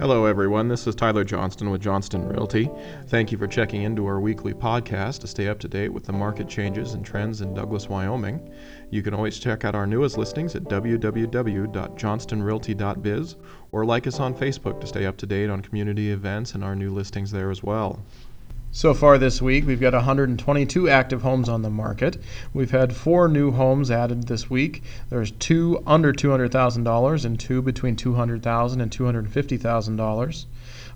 Hello, everyone. This is Tyler Johnston with Johnston Realty. Thank you for checking into our weekly podcast to stay up to date with the market changes and trends in Douglas, Wyoming. You can always check out our newest listings at www.johnstonrealty.biz or like us on Facebook to stay up to date on community events and our new listings there as well. So far this week, we've got 122 active homes on the market. We've had four new homes added this week. There's two under $200,000 and two between $200,000 and $250,000.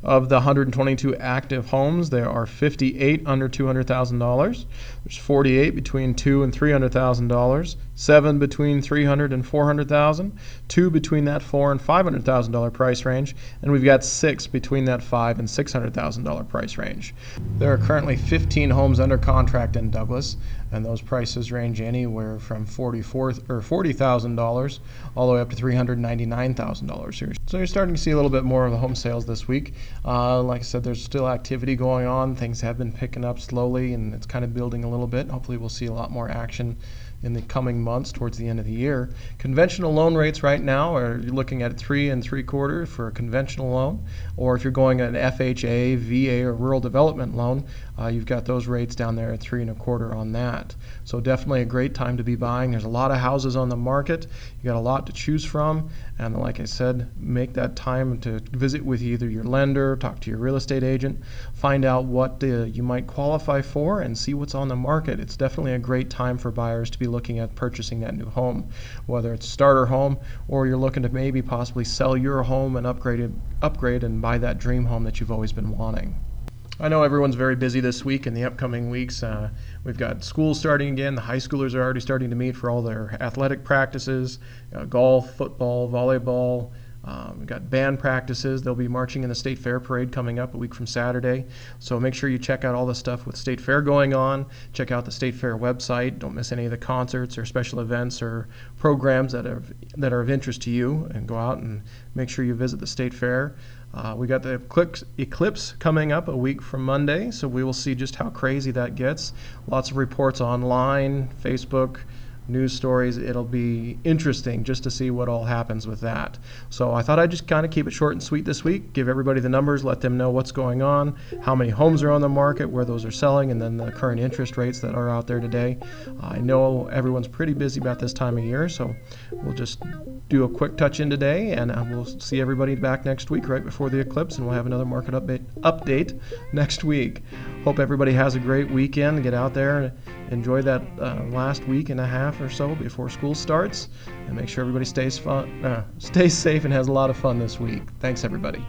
Of the 122 active homes, there are 58 under $200,000. There's 48 between two and $300,000, seven between 300 and 400,000, two between that four and $500,000 price range, and we've got six between that five and $600,000 price range. There are currently 15 homes under contract in Douglas, and those prices range anywhere from 44 or $40,000 all the way up to $399,000. Here. So you're starting to see a little bit more of the home sales this week. Uh, like I said, there's still activity going on. Things have been picking up slowly, and it's kind of building a little bit. Hopefully, we'll see a lot more action in the coming months towards the end of the year. Conventional loan rates right now are you're looking at three and three quarter for a conventional loan, or if you're going an FHA, VA, or rural development loan, uh, you've got those rates down there at three and a quarter on that. So definitely a great time to be buying. There's a lot of houses on the market. You got a lot to choose from, and like I said, make that time to visit with either your lender, talk to your real estate agent, find out what uh, you might qualify for, and see what's on the market. It's definitely a great time for buyers to be looking at purchasing that new home, whether it's a starter home or you're looking to maybe possibly sell your home and upgrade it, upgrade and buy that dream home that you've always been wanting. I know everyone's very busy this week and the upcoming weeks. Uh, we've got school starting again. The high schoolers are already starting to meet for all their athletic practices uh, golf, football, volleyball. Um, we've got band practices. They'll be marching in the State Fair Parade coming up a week from Saturday. So make sure you check out all the stuff with State Fair going on. Check out the State Fair website. Don't miss any of the concerts or special events or programs that are, that are of interest to you. And go out and make sure you visit the State Fair. Uh, we got the eclipse, eclipse coming up a week from Monday, so we will see just how crazy that gets. Lots of reports online, Facebook, news stories. It'll be interesting just to see what all happens with that. So I thought I'd just kind of keep it short and sweet this week, give everybody the numbers, let them know what's going on, how many homes are on the market, where those are selling, and then the current interest rates that are out there today. I know everyone's pretty busy about this time of year, so we'll just do a quick touch in today, and we'll see everybody back next week right before the eclipse, and we'll have another market update update next week. Hope everybody has a great weekend. Get out there and enjoy that uh, last week and a half or so before school starts, and make sure everybody stays fun, uh, stays safe, and has a lot of fun this week. Thanks, everybody.